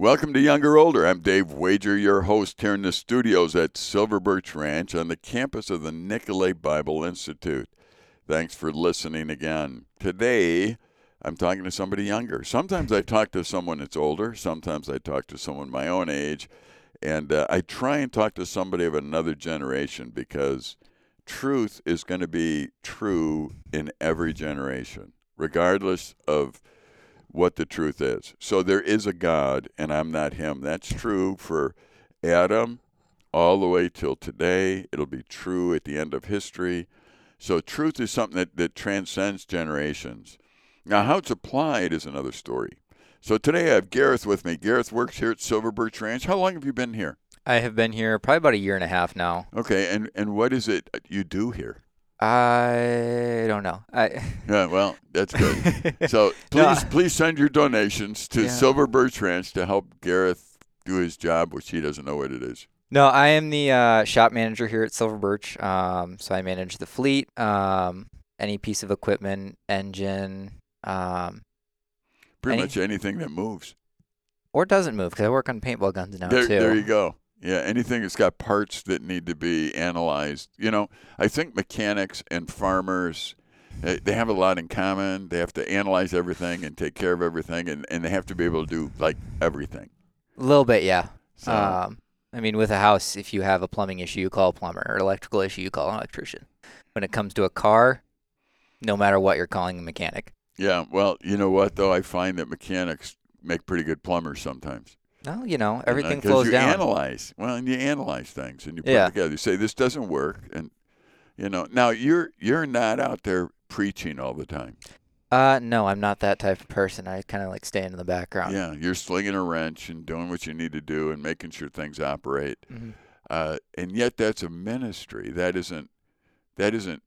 Welcome to Younger Older. I'm Dave Wager, your host here in the studios at Silver Birch Ranch on the campus of the Nicolet Bible Institute. Thanks for listening again. Today, I'm talking to somebody younger. Sometimes I talk to someone that's older, sometimes I talk to someone my own age, and uh, I try and talk to somebody of another generation because truth is going to be true in every generation, regardless of what the truth is. So there is a God, and I'm not him. That's true for Adam all the way till today. It'll be true at the end of history. So truth is something that, that transcends generations. Now, how it's applied is another story. So today I have Gareth with me. Gareth works here at Silver Birch Ranch. How long have you been here? I have been here probably about a year and a half now. Okay, and, and what is it you do here? I don't know. I Yeah, well, that's good. So please, No, I- please send your donations to Yeah. Silver Birch Ranch to help Gareth do his job, which he doesn't know what it is. no, I am the uh, shop manager here at Silver Birch. Um, so I manage the fleet, um, any piece of equipment, engine, um, Pretty Any- much anything that moves. or doesn't move because I work on paintball guns now There, too. there you go. Yeah, anything that's got parts that need to be analyzed. You know, I think mechanics and farmers, eh, they have a lot in common. They have to analyze everything and take care of everything, and, and they have to be able to do like everything. A little bit, yeah. So, Um, I mean, with a house, if you have a plumbing issue, you call a plumber, or electrical issue, you call an electrician. When it comes to a car, no matter what, you're calling a mechanic. yeah, well, you know what, though? I find that mechanics make pretty good plumbers sometimes. Well, you know, Uh, everything 'cause flows you down. analyze. Well, and you analyze things and you put Yeah. it together. You say this doesn't work, and you know. Now you're you're not out there preaching all the time. Uh, no, I'm not that type of person. I kind of like staying in the background. Yeah, you're slinging a wrench and doing what you need to do and making sure things operate. Mhm. Uh, and yet that's a ministry. That isn't that isn't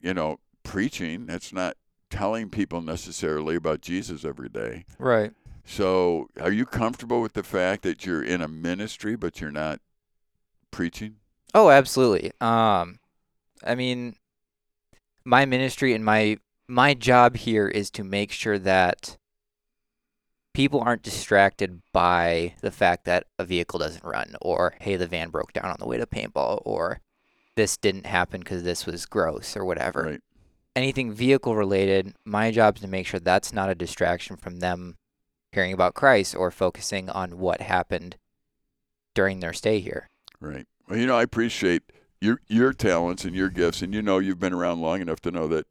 you know preaching. That's not telling people necessarily about Jesus every day. Right. So, are you comfortable with the fact that you're in a ministry but you're not preaching? Oh, absolutely. Um, I mean, my ministry and my my job here is to make sure that people aren't distracted by the fact that a vehicle doesn't run, or hey, the van broke down on the way to paintball, or this didn't happen because this was gross, or whatever. Right. Anything vehicle related, my job is to make sure that's not a distraction from them hearing about Christ or focusing on what happened during their stay here. Right. Well, you know, I appreciate your your talents and your gifts, and you know, you've been around long enough to know that,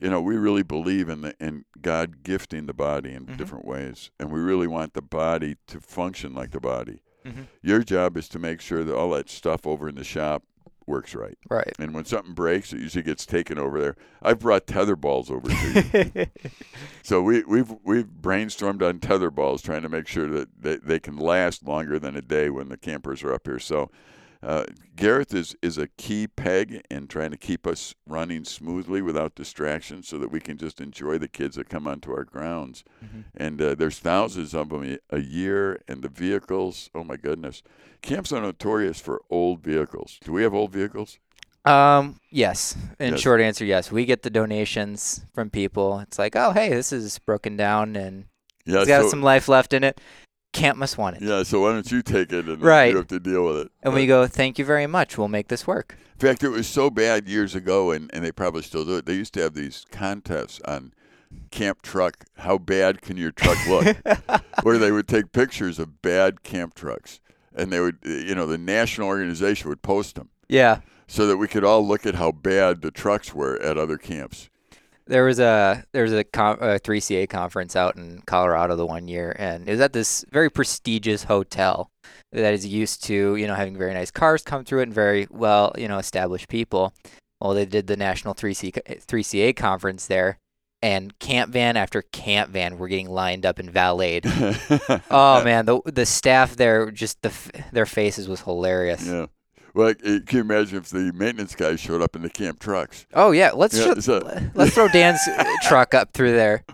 you know, we really believe in the in God gifting the body in Mhm. different ways, and we really want the body to function like the body. Mhm. Your job is to make sure that all that stuff over in the shop works right, Right. and when something breaks, it usually gets taken over there. I've brought tether balls over to you. So we, we've we've brainstormed on tether balls, trying to make sure that they, they can last longer than a day when the campers are up here. So uh, Gareth is is a key peg in trying to keep us running smoothly without distractions, so that we can just enjoy the kids that come onto our grounds. Mhm. And uh, there's thousands of them a- a year, and the vehicles. Oh my goodness, camps are notorious for old vehicles. Do we have old vehicles? Um, yes. In Yes. short answer, yes. We get the donations from people. It's like, oh, hey, this is broken down and Yeah. it's got so, some life left in it. Camp must want it. yeah. So why don't you take it and Right. you have to deal with it? And we go, thank you very much. We'll make this work. In fact, it was so bad years ago, and, and they probably still do it. They used to have these contests on camp truck. How bad can your truck look? Where they would take pictures of bad camp trucks, and they would, you know, the national organization would post them Yeah. so that we could all look at how bad the trucks were at other camps. There was a there was a, a 3CA conference out in Colorado the one year, and it was at this very prestigious hotel that is used to you know having very nice cars come through it and very well you know established people. Well, they did the national 3C 3CA conference there, and camp van after camp van were getting lined up and valeted. Oh man, the the staff there just the their faces was hilarious. Yeah. Well, can you imagine if the maintenance guys showed up in the camp trucks? Oh yeah, let's Yeah, so- let's throw Dan's uh, truck up through there.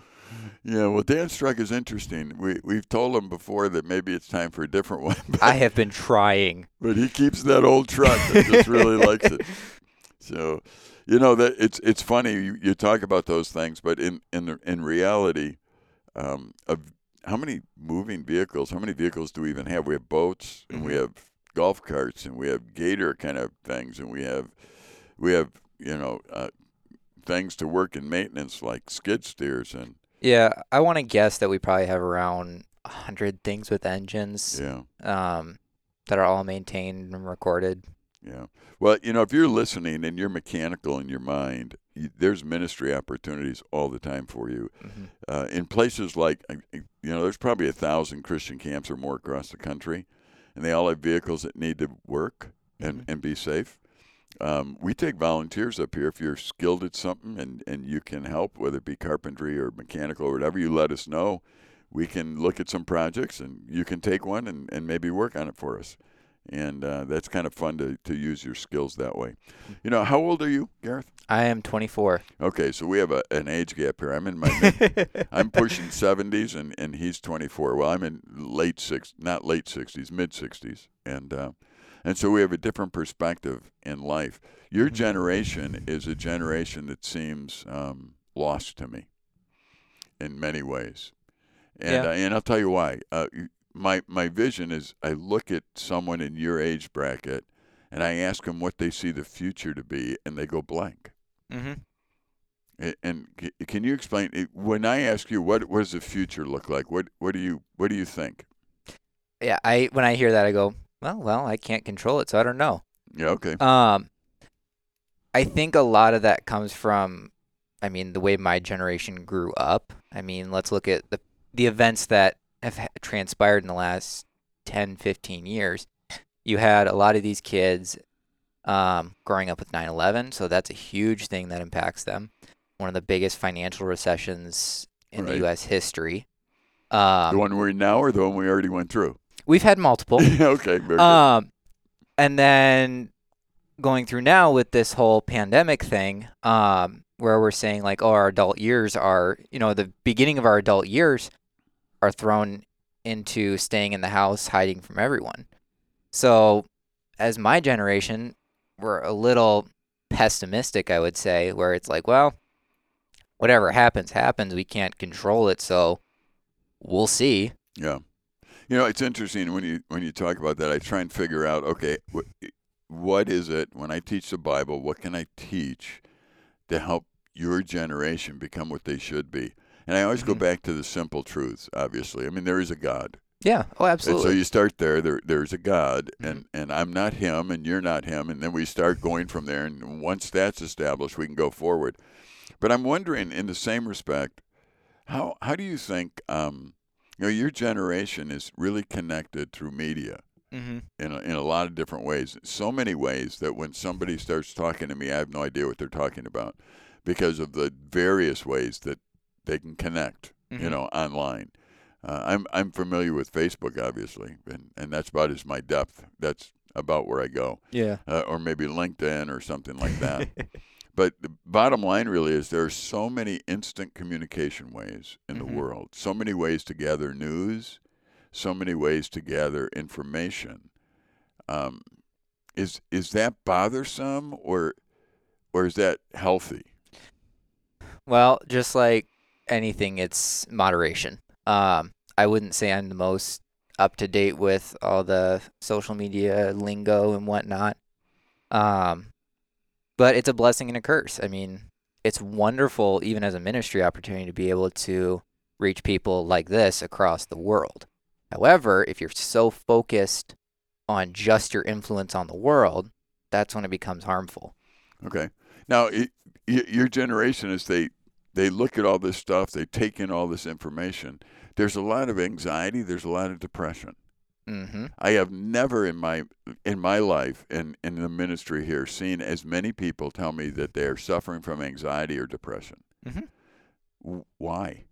Yeah, well, Dan's truck is interesting. We we've told him before that maybe it's time for a different one. But, I have been trying. but he keeps that old truck and just really likes it. So, you know that it's it's funny you, you talk about those things, but in in in reality, um, a how many moving vehicles? How many vehicles do we even have? We have boats and we Mhm. have golf carts and we have gator kind of things and we have we have you know uh, things to work in maintenance like skid steers and Yeah, I want to guess that we probably have around a hundred things with engines yeah um, that are all maintained and recorded. yeah. Well, you know, if you're listening and you're mechanical in your mind, you, there's ministry opportunities all the time for you. Mhm. uh, in places like uh, you know there's probably a thousand christian camps or more across the country and they all have vehicles that need to work and, Mhm. and be safe. Um, we take volunteers up here if you're skilled at something and, and you can help whether it be carpentry or mechanical or whatever you let us know. We can look at some projects and you can take one and, and maybe work on it for us and uh, that's kind of fun to, to use your skills that way you know how old are you gareth I am 24. okay so we have a, an age gap here i'm in my mid I'm pushing 70s and, and he's 24. Well, I'm in late six, not late 60s, mid 60s, and uh, and so we have a different perspective in life. Your Mhm. generation is a generation that seems um, lost to me in many ways, and Yeah. uh, and I'll tell you why. Uh, my my vision is I look at someone in your age bracket, and I ask them what they see the future to be, and they go blank. hmm A- And can you explain when I ask you what what does the future look like? What what do you what do you think? Yeah, I when I hear that, I go, well, well, I can't control it, so I don't know. Yeah, okay. Um, I think a lot of that comes from, I mean, the way my generation grew up. I mean, let's look at the the events that have transpired in the last 10, 15 years. You had a lot of these kids um, growing up with 9/11, so that's a huge thing that impacts them. One of the biggest financial recessions in Right. the U.S. history. Um, the one we're in now or the one we already went through? we've had multiple. okay, very. Um, and then going through now with this whole pandemic thing, um, where we're saying like, oh, our adult years are, you know, the beginning of our adult years are thrown into staying in the house, hiding from everyone. So, as my generation, we're a little pessimistic, I would say, where it's like, well, whatever happens, happens. We can't control it, so we'll see. Yeah. You know, it's interesting when you when you talk about that. I try and figure out, okay, what, is it when I teach the Bible? What can I teach to help your generation become what they should be? And I always go Mhm. back to the simple truths. Obviously, I mean, there is a God, Yeah. Oh, and absolutely. so you start there. There, there's a God, Mhm. and and I'm not Him, and you're not Him, and then we start going from there. And once that's established, we can go forward. But I'm wondering, in the same respect, how how do you think? Um, you know, your generation is really connected through media mm-hmm. in a, in a lot of different ways. So many ways that when somebody starts talking to me, I have no idea what they're talking about because of the various ways that they can connect. You Mhm. know, online. Uh, I'm I'm familiar with Facebook, obviously, and and that's about as my depth. That's about where I go, Yeah. uh, or maybe LinkedIn or something like that. But the bottom line really is there are so many instant communication ways in Mhm. the world, so many ways to gather news, so many ways to gather information. Um, is is that bothersome or or is that healthy? Well, just like anything, it's moderation. Um, I wouldn't say I'm the most up to date with all the social media lingo and whatnot. Um, but it's a blessing and a curse. I mean, it's wonderful, even as a ministry opportunity, to be able to reach people like this across the world. However, if you're so focused on just your influence on the world, that's when it becomes harmful. Okay. Now, it, your generation, as they they look at all this stuff, they take in all this information. There's a lot of anxiety. There's a lot of depression. Mm-hmm. I have never in my in my life and in, the ministry here seen as many people tell me that they are suffering from anxiety or depression. Mhm. W- Why?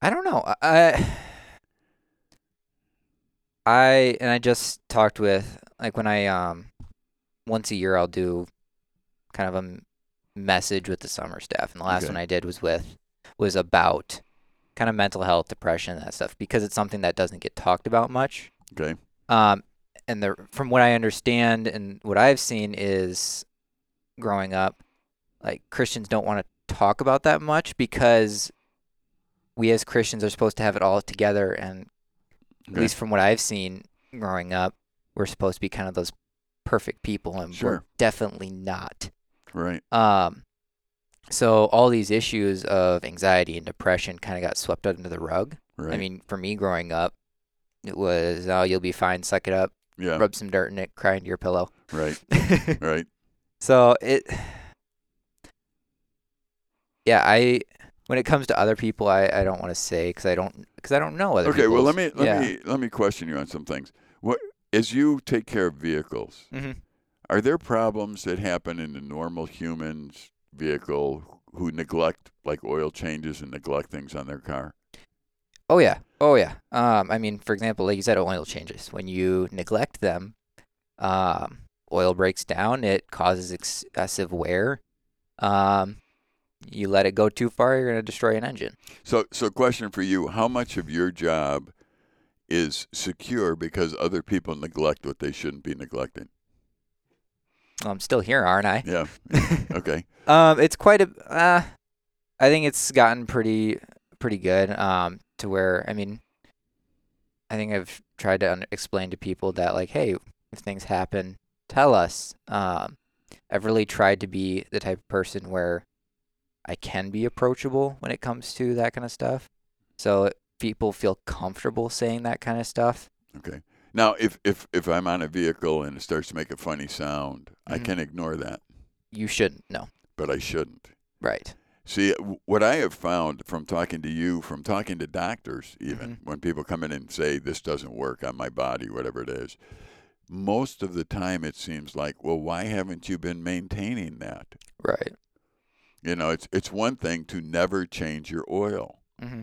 I don't know. I I and I just talked with like when I um once a year I'll do kind of a message with the summer staff and the last Okay. one I did was with was about kind of mental health, depression, that stuff because it's something that doesn't get talked about much. Okay. Um and the from what I understand and what I've seen is growing up like Christians don't want to talk about that much because we as Christians are supposed to have it all together, and Okay. at least from what I've seen growing up, we're supposed to be kind of those perfect people, and we're definitely not. Right. Um, so all these issues of anxiety and depression kind of got swept under the rug. Right. I mean, for me growing up, it was, oh, you'll be fine, suck it up, yeah. rub some dirt in it, cry into your pillow. Right. Right. so it, yeah, I, when it comes to other people, I, I don't want to say because I don't because I don't know other Okay. Well, let me let yeah. me let me question you on some things. What as you take care of vehicles, Mhm. Are there problems that happen in the normal human's vehicle who neglect like oil changes and neglect things on their car? Oh yeah, oh yeah. Um, I mean, for example, like you said, oil changes. When you neglect them, um, oil breaks down. It causes excessive wear. Um, you let it go too far, you're gonna destroy an engine. So, so question for you: How much of your job is secure because other people neglect what they shouldn't be neglecting? Well, I'm still here, aren't I? Yeah. okay. Um, it's quite a. Uh, I think it's gotten pretty pretty good. Um, to where I mean, I think I've tried to un- explain to people that like, hey, if things happen, tell us. Um, I've really tried to be the type of person where I can be approachable when it comes to that kind of stuff. So people feel comfortable saying that kind of stuff. Okay. Now, if if if I'm on a vehicle and it starts to make a funny sound, I Mhm. can ignore that, You shouldn't. No. but I shouldn't. Right. See, what I have found from talking to you, from talking to doctors, even Mm-hmm. when people come in and say this doesn't work on my body, whatever it is, most of the time it seems like, well, why haven't you been maintaining that? Right. You know, it's it's one thing to never change your oil. hmm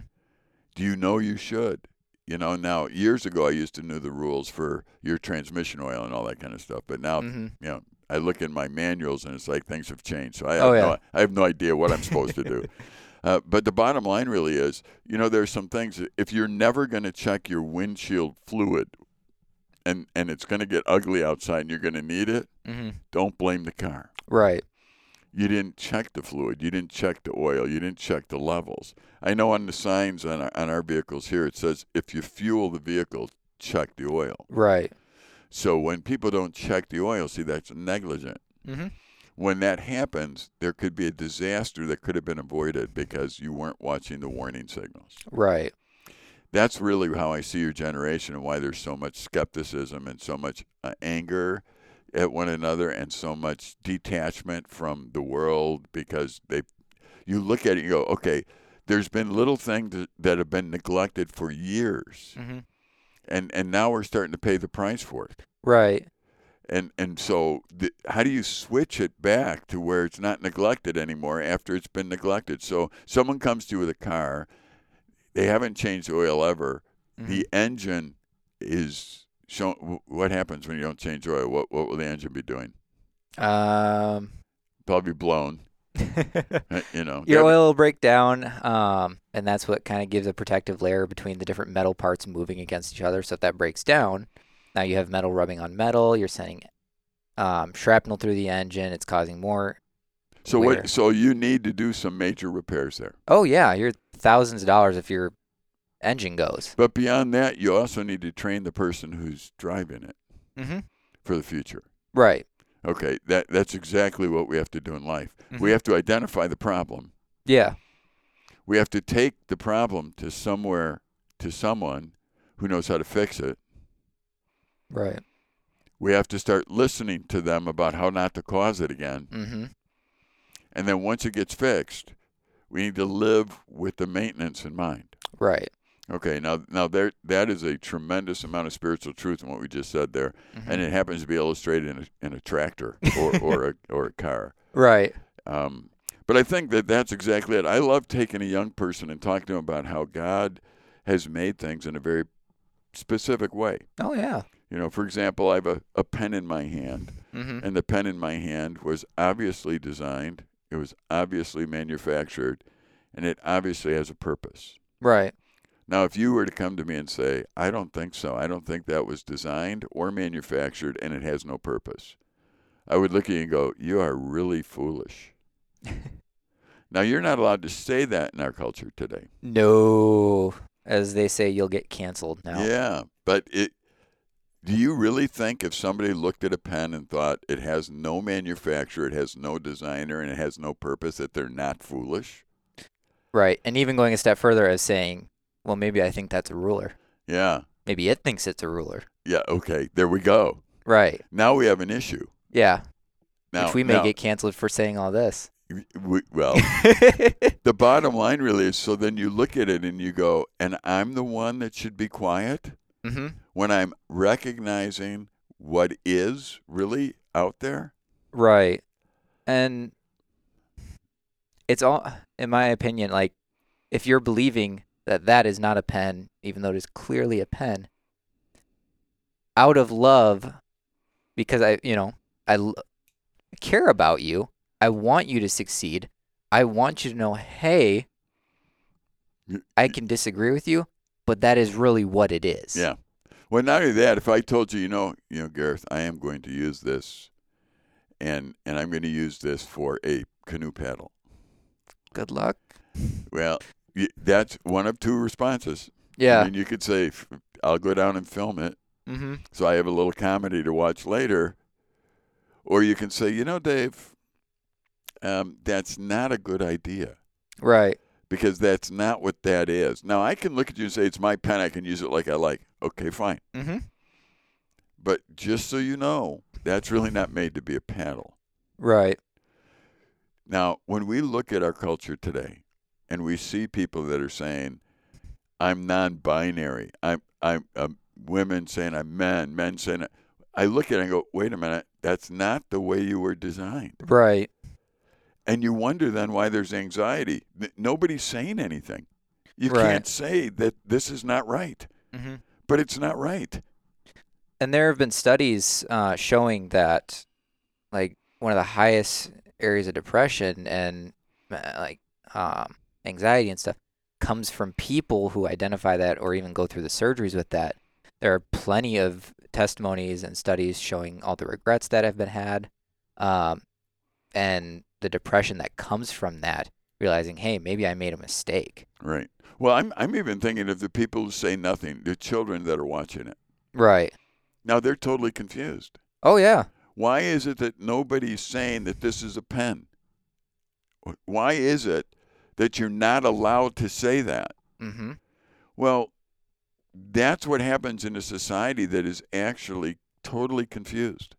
Do you know you should? You know, now years ago I used to know the rules for your transmission oil and all that kind of stuff, but now hmm you know I look in my manuals and it's like things have changed. So I have, Oh, no. I have no idea what I'm supposed to do. Uh, but the bottom line really is, you know, there's some things if you're never going to check your windshield fluid, and and it's going to get ugly outside and you're going to need it, hmm don't blame the car. Right. You didn't check the fluid. You didn't check the oil. You didn't check the levels. I know on the signs on our, on our vehicles here it says if you fuel the vehicle, check the oil. Right. So when people don't check the oil, see that's negligent. hmm When that happens, there could be a disaster that could have been avoided because you weren't watching the warning signals. Right. That's really how I see your generation and why there's so much skepticism and so much uh, anger at one another and so much detachment from the world because they you look at it and you go, okay, there's been little things that- have been neglected for years hmm and and now we're starting to pay the price for it. Right. And and so the, how do you switch it back to where it's not neglected anymore after it's been neglected? So someone comes to you with a car, they haven't changed the oil ever. Mhm. The engine is shown. What happens when you don't change oil? What what will the engine be doing? Um, Probably blown. uh, You know. your oil will break down, um, and that's what kind of gives a protective layer between the different metal parts moving against each other. So if that breaks down, now you have metal rubbing on metal. You're sending um, shrapnel through the engine. It's causing more. So wear. what? So you need to do some major repairs there. Oh yeah, you're thousands of dollars if your engine goes. But beyond that, you also need to train the person who's driving it Mm-hmm. for the future. Right. Okay, that that's exactly what we have to do in life. We Mhm. have to identify the problem. Yeah. We have to take the problem to somewhere to someone who knows how to fix it. Right. We have to start listening to them about how not to cause it again. Mm-hmm. And then once it gets fixed, we need to live with the maintenance in mind. Right. Okay, now now there that is a tremendous amount of spiritual truth in what we just said there, Mhm. and it happens to be illustrated in a, in a tractor or or a or a car. right. Um, but I think that that's exactly it. I love taking a young person and talking to them about how God has made things in a very specific way. Oh yeah. You know, for example, I have a, a pen in my hand, Mm-hmm. and the pen in my hand was obviously designed, it was obviously manufactured, and it obviously has a purpose. Right. Now, if you were to come to me and say, I don't think so, I don't think that was designed or manufactured and it has no purpose, I would look at you and go, You are really foolish. Now you're not allowed to say that in our culture today. No, as they say, you'll get canceled now. Yeah, but it. Do you really think if somebody looked at a pen and thought it has no manufacturer, it has no designer, and it has no purpose, that they're not foolish? Right. And even going a step further as saying, well, maybe I think that's a ruler. Yeah. Maybe it thinks it's a ruler. Yeah. Okay. There we go. Right. Now we have an issue. Yeah. Now Which we may now, get canceled for saying all this. we, well, the bottom line really is so then you look at it and you go, and I'm the one that should be quiet hmm when I'm recognizing what is really out there. Right. And it's all, in my opinion, like if you're believing that that is not a pen, even though it is clearly a pen, out of love, because I, you know, I l- care about you, I want you to succeed. I want you to know, hey, I can disagree with you, but that is really what it is. Yeah. Well, not only that, if I told you, you know, you know, Gareth, I am going to use this, and and I'm going to use this for a canoe paddle. Good luck. Well, that's one of two responses. I Yeah. mean, you could say, I'll go down and film it, mm-hmm. so I have a little comedy to watch later, or you can say, you know, Dave, um, that's not a good idea. Right. because that's not what that is. Now I can look at you and say it's my pen. I can use it like I like. Okay, fine. Mm-hmm. But just so you know, that's really not made to be a paddle. Right. Now, when we look at our culture today, and we see people that are saying, "I'm non-binary," I'm I'm um, women saying I'm men, men saying, I look at it and go, "Wait a minute, that's not the way you were designed." Right. And you wonder then why there's anxiety. Nobody's saying anything. You Right. can't say that this is not right. Mm-hmm. but it's not right. And there have been studies uh, showing that, like, one of the highest areas of depression and uh, like um, anxiety and stuff comes from people who identify that or even go through the surgeries with that. There are plenty of testimonies and studies showing all the regrets that have been had, um, and the depression that comes from that. Realizing, hey, maybe I made a mistake. Right. Well, I'm I'm even thinking of the people who say nothing, the children that are watching it. Right. Now they're totally confused. Oh yeah. Why is it that nobody's saying that this is a pen? Why is it that you're not allowed to say that? Mm-hmm. Well, that's what happens in a society that is actually totally confused.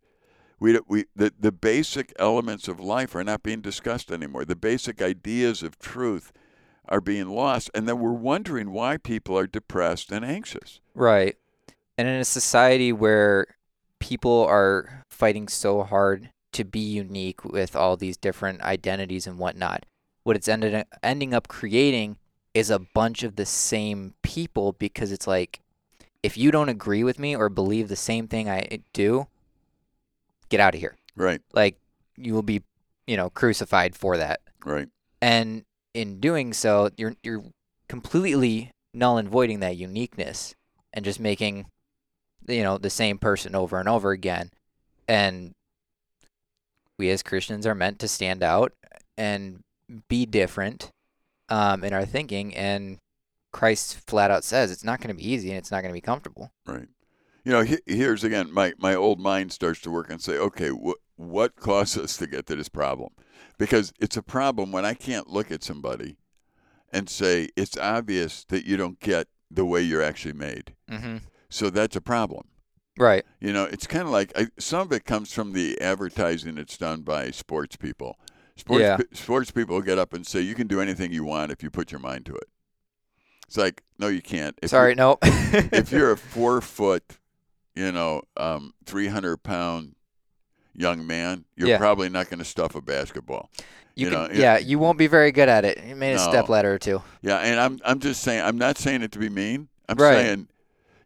We, we, the, the basic elements of life are not being discussed anymore. The basic ideas of truth are being lost. And then we're wondering why people are depressed and anxious. Right. And in a society where people are fighting so hard to be unique with all these different identities and whatnot, what it's ended ending up creating is a bunch of the same people because it's like if you don't agree with me or believe the same thing I do, get out of here. Right, Like you will be, you know, crucified for that. right. And in doing so, you're you're completely null and voiding that uniqueness and just making you know the same person over and over again. And we as Christians are meant to stand out and be different um, in our thinking. And Christ flat out says it's not going to be easy and it's not going to be comfortable. Right. You know, he, here's again, my, my old mind starts to work and say, okay, wh- what caused us to get to this problem? Because it's a problem when I can't look at somebody and say, it's obvious that you don't get the way you're actually made. Mm-hmm. So that's a problem. Right. You know, it's kind of like I, some of it comes from the advertising that's done by sports people. Sports, Yeah. sports people get up and say, you can do anything you want if you put your mind to it. It's like, no, you can't. If Sorry, no. if you're a four foot, you know, um, 300 pound young man, you're Yeah. probably not going to stuff a basketball. you, you can, know, yeah, you won't be very good at it. You made a step ladder or two. Yeah, and I'm I'm just saying I'm not saying it to be mean. I'm Right. saying,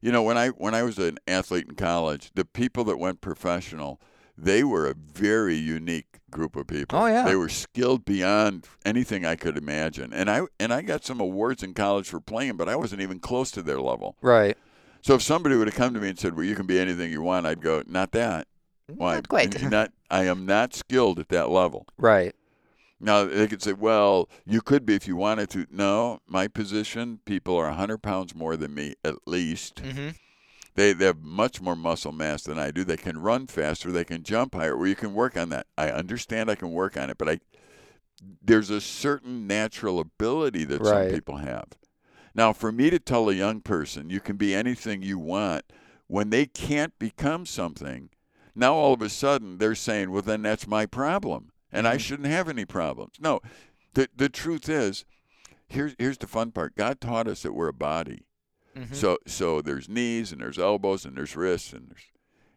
you know, when I when I was an athlete in college, the people that went professional, they were a very unique group of people. Oh, yeah. They were skilled beyond anything I could imagine. And I and I got some awards in college for playing, but I wasn't even close to their level. Right. So if somebody would have come to me and said, "Well, you can be anything you want," I'd go, "Not that. Why? Not quite. Not I am not skilled at that level." right. Now they could say, "Well, you could be if you wanted to." No, my position, people are 100 pounds more than me at least. Mm-hmm. They, they have much more muscle mass than I do. They can run faster. They can jump higher. Where you can work on that. I understand I can work on it, but I there's a certain natural ability that some people have. Now, for me to tell a young person you can be anything you want when they can't become something, now all of a sudden they're saying, "Well, then that's my problem, and I Mhm. shouldn't have any problems." No, the the truth is, here's here's the fun part. God taught us that we're a body. Mm-hmm. So so there's knees and there's elbows and there's wrists and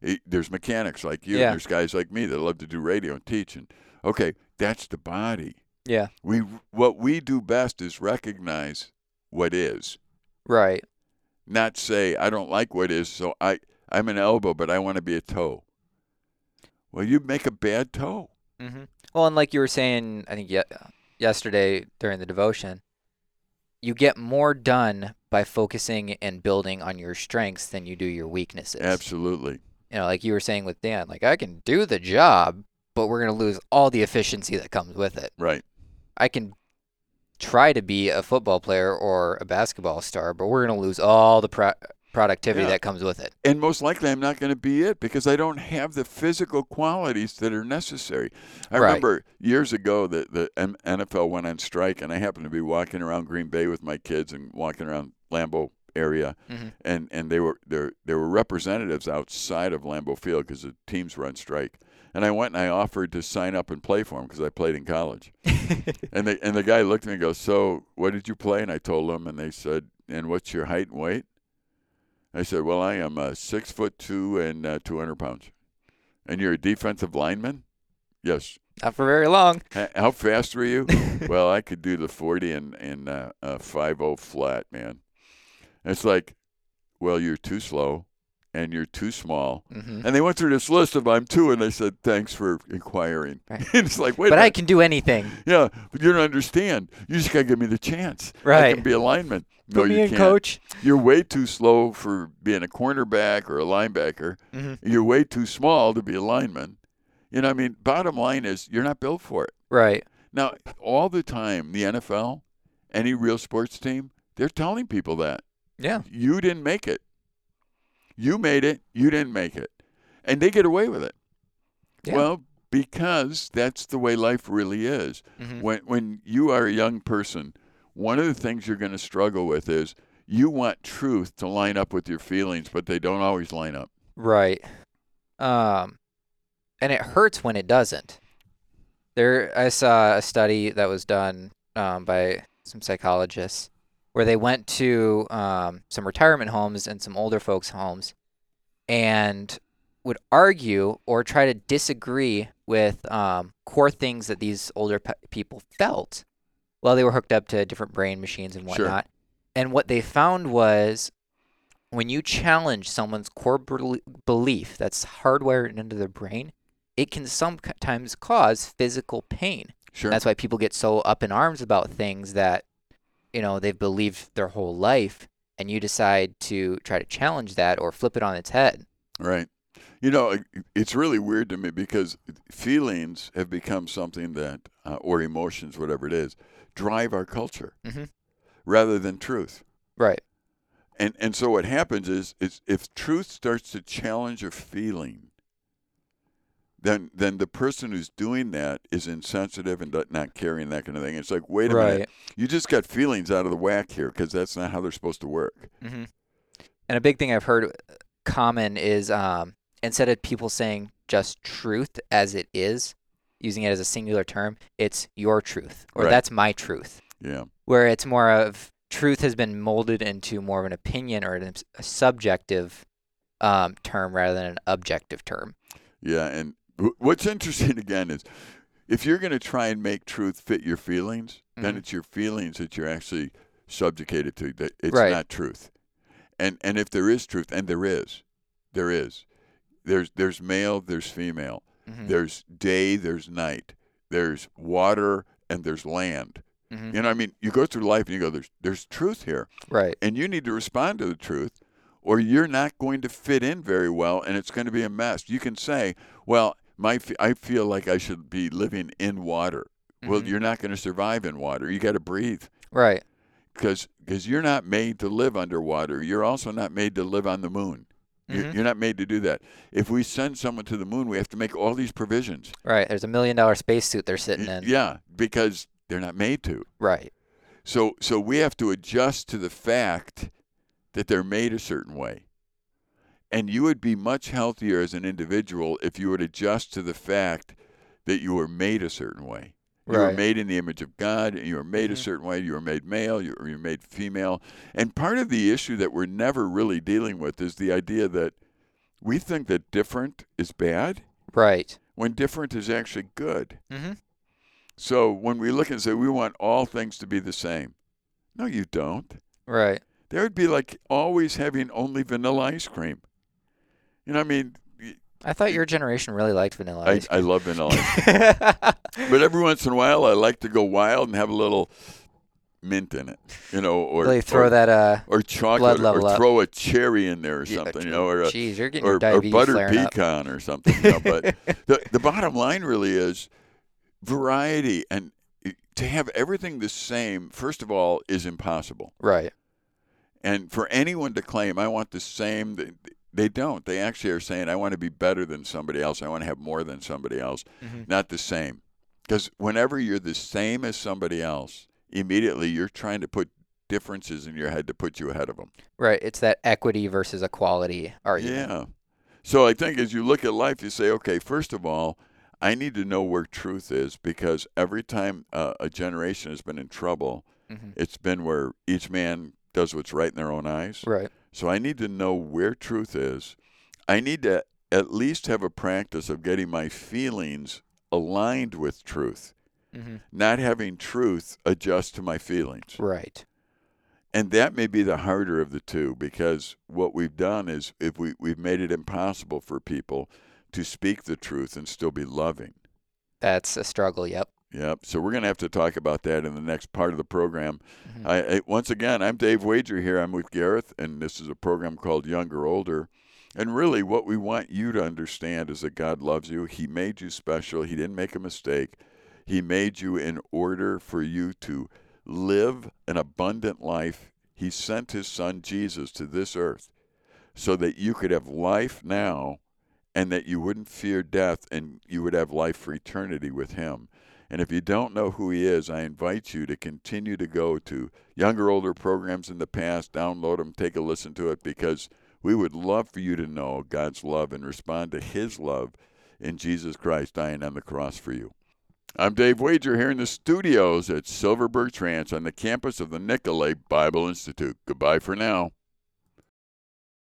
there's there's mechanics like you Yeah. and there's guys like me that love to do radio and teach and okay that's the body. yeah. We what we do best is recognize what is, Right. not say I don't like what is. So I I'm an elbow but I want to be a toe. Well, you make a bad toe. Mm-hmm. Well, and like you were saying, I think ye- yesterday during the devotion, you get more done by focusing and building on your strengths than you do your weaknesses. Absolutely. You know, like you were saying with Dan, like I can do the job, but we're gonna lose all the efficiency that comes with it. Right. I can try to be a football player or a basketball star, but we're gonna lose all the pro- productivity Yeah. that comes with it. And most likely, I'm not going to be it because I don't have the physical qualities that are necessary. I Right. remember years ago that the NFL went on strike, and I happened to be walking around Green Bay with my kids and walking around Lambeau area, Mhm. and and they were there. There were representatives outside of Lambeau Field because the teams were on strike. And I went and I offered to sign up and play for them because I played in college. And the and the guy looked at me and goes, "So what did you play?" And I told him, and they said, "And what's your height and weight?" I said, "Well, I am uh, six foot two and uh, two hundred pounds." And you're a defensive lineman? Yes. Not for very long. How fast were you? well, I could do the forty and and uh, five oh flat, man. It's like, well, you're too slow, and you're too small. hmm And they went through this list of I'm two, and they said, "Thanks for inquiring." Right. and it's like, wait, But I can do anything. Yeah, but you don't understand. You just gotta give me the chance. Right. I can be a lineman. No, Put me you in, can't. coach. You're way too slow for being a cornerback or a linebacker. hmm You're way too small to be a lineman. You know, I mean, bottom line is you're not built for it. Right. Now, all the time, the NFL, any real sports team, they're telling people that Yeah. you didn't make it. You made it. You didn't make it, and they get away with it. Yeah. Well, because that's the way life really is. hmm When when you are a young person, one of the things you're going to struggle with is you want truth to line up with your feelings, but they don't always line up. Right. Um, and it hurts when it doesn't. There, I saw a study that was done um, by some psychologists where they went to um, some retirement homes and some older folks' homes and would argue or try to disagree with um, core things that these older pe- people felt while they were hooked up to different brain machines and Sure. whatnot. And what they found was when you challenge someone's core bel- belief that's hardwired into their brain, it can sometimes cause physical pain. Sure. That's why people get so up in arms about things that, you know, they've believed their whole life, and you decide to try to challenge that or flip it on its head. Right. You know, it's really weird to me because feelings have become something that, uh, or emotions, whatever it is, drive our culture Mhm. rather than truth. Right. And and so what happens is is if truth starts to challenge a feeling, then then the person who's doing that is insensitive and not- caring that kind of thing. It's like, wait a minute, you just got feelings out of the whack here because that's not how they're supposed to work. hmm And a big thing I've heard uh, common is um, instead of people saying just truth as it is, using it as a singular term, it's your truth or Right. that's my truth. Yeah. Where it's more of truth has been molded into more of an opinion or a subjective um, term rather than an objective term. Yeah, and what's interesting again is if you're going to try and make truth fit your feelings, then Mhm. it's your feelings that you're actually subjugated to. That it's Right. not truth. And and if there is truth, and there is, there is, there's there's male, there's female, Mhm. there's day, there's night, there's water, and there's land. Mhm. You know, I mean, you go through life and you go, there's there's truth here Right. and you need to respond to the truth or you're not going to fit in very well and it's going to be a mess you can say well my i feel like i should be living in water Well, Mhm. you're not going to survive in water. You got to breathe Right. because because you're not made to live underwater. You're also not made to live on the moon. Mhm. You're not made to do that. If we send someone to the moon, we have to make all these provisions. Right. There's a million dollar spacesuit they're sitting in. Yeah, because they're not made to. Right. So so we have to adjust to the fact that they're made a certain way. And you would be much healthier as an individual if you would adjust to the fact that you were made a certain way. You were made in the image of God, and you were made a Mhm. certain way. You were made male, you were made female. And part of the issue that we're never really dealing with is the idea that we think that different is bad Right. when different is actually good. Mm-hmm. So when we look and say we want all things to be the same, no, you don't. Right. There would be like always having only vanilla ice cream. You know, I mean, I thought your generation really liked vanilla I, ice I love vanilla ice cream. But every once in a while, I like to go wild and have a little mint in it, you know, or really throw or, that uh or chocolate, level or up. throw a cherry in there or yeah, something, you know, or a, Jeez, you're getting or, your or diabetes buttered flaring up. pecan or something. You know, but the the bottom line really is variety and to have everything the same. First of all, is impossible. Right. And for anyone to claim I want the same, they don't. They actually are saying I want to be better than somebody else. I want to have more than somebody else, Mhm. not the same. Because whenever you're the same as somebody else, immediately you're trying to put differences in your head to put you ahead of them. Right. It's that equity versus equality argument. Yeah. So I think as you look at life, you say, okay, first of all, I need to know where truth is because every time uh, a generation has been in trouble, Mhm. it's been where each man does what's right in their own eyes. Right. So I need to know where truth is. I need to at least have a practice of getting my feelings aligned with truth, hmm not having truth adjust to my feelings. Right. And that may be the harder of the two because what we've done is if we, we've made it impossible for people to speak the truth and still be loving. That's a struggle. Yep. Yep. So we're going to have to talk about that in the next part of the program. Mhm. I, I once again, I'm Dave Wager here. I'm with Gareth, and this is a program called Younger Older. And really, what we want you to understand is that God loves you. He made you special. He didn't make a mistake. He made you in order for you to live an abundant life. He sent His Son Jesus to this earth so that you could have life now and that you wouldn't fear death and you would have life for eternity with Him. And if you don't know who he is, I invite you to continue to go to younger, older programs in the past, download them, take a listen to it, because we would love for you to know God's love and respond to his love in Jesus Christ dying on the cross for you. I'm Dave Wager here in the studios at Silver Birch Ranch on the campus of the Nicolet Bible Institute. Goodbye for now.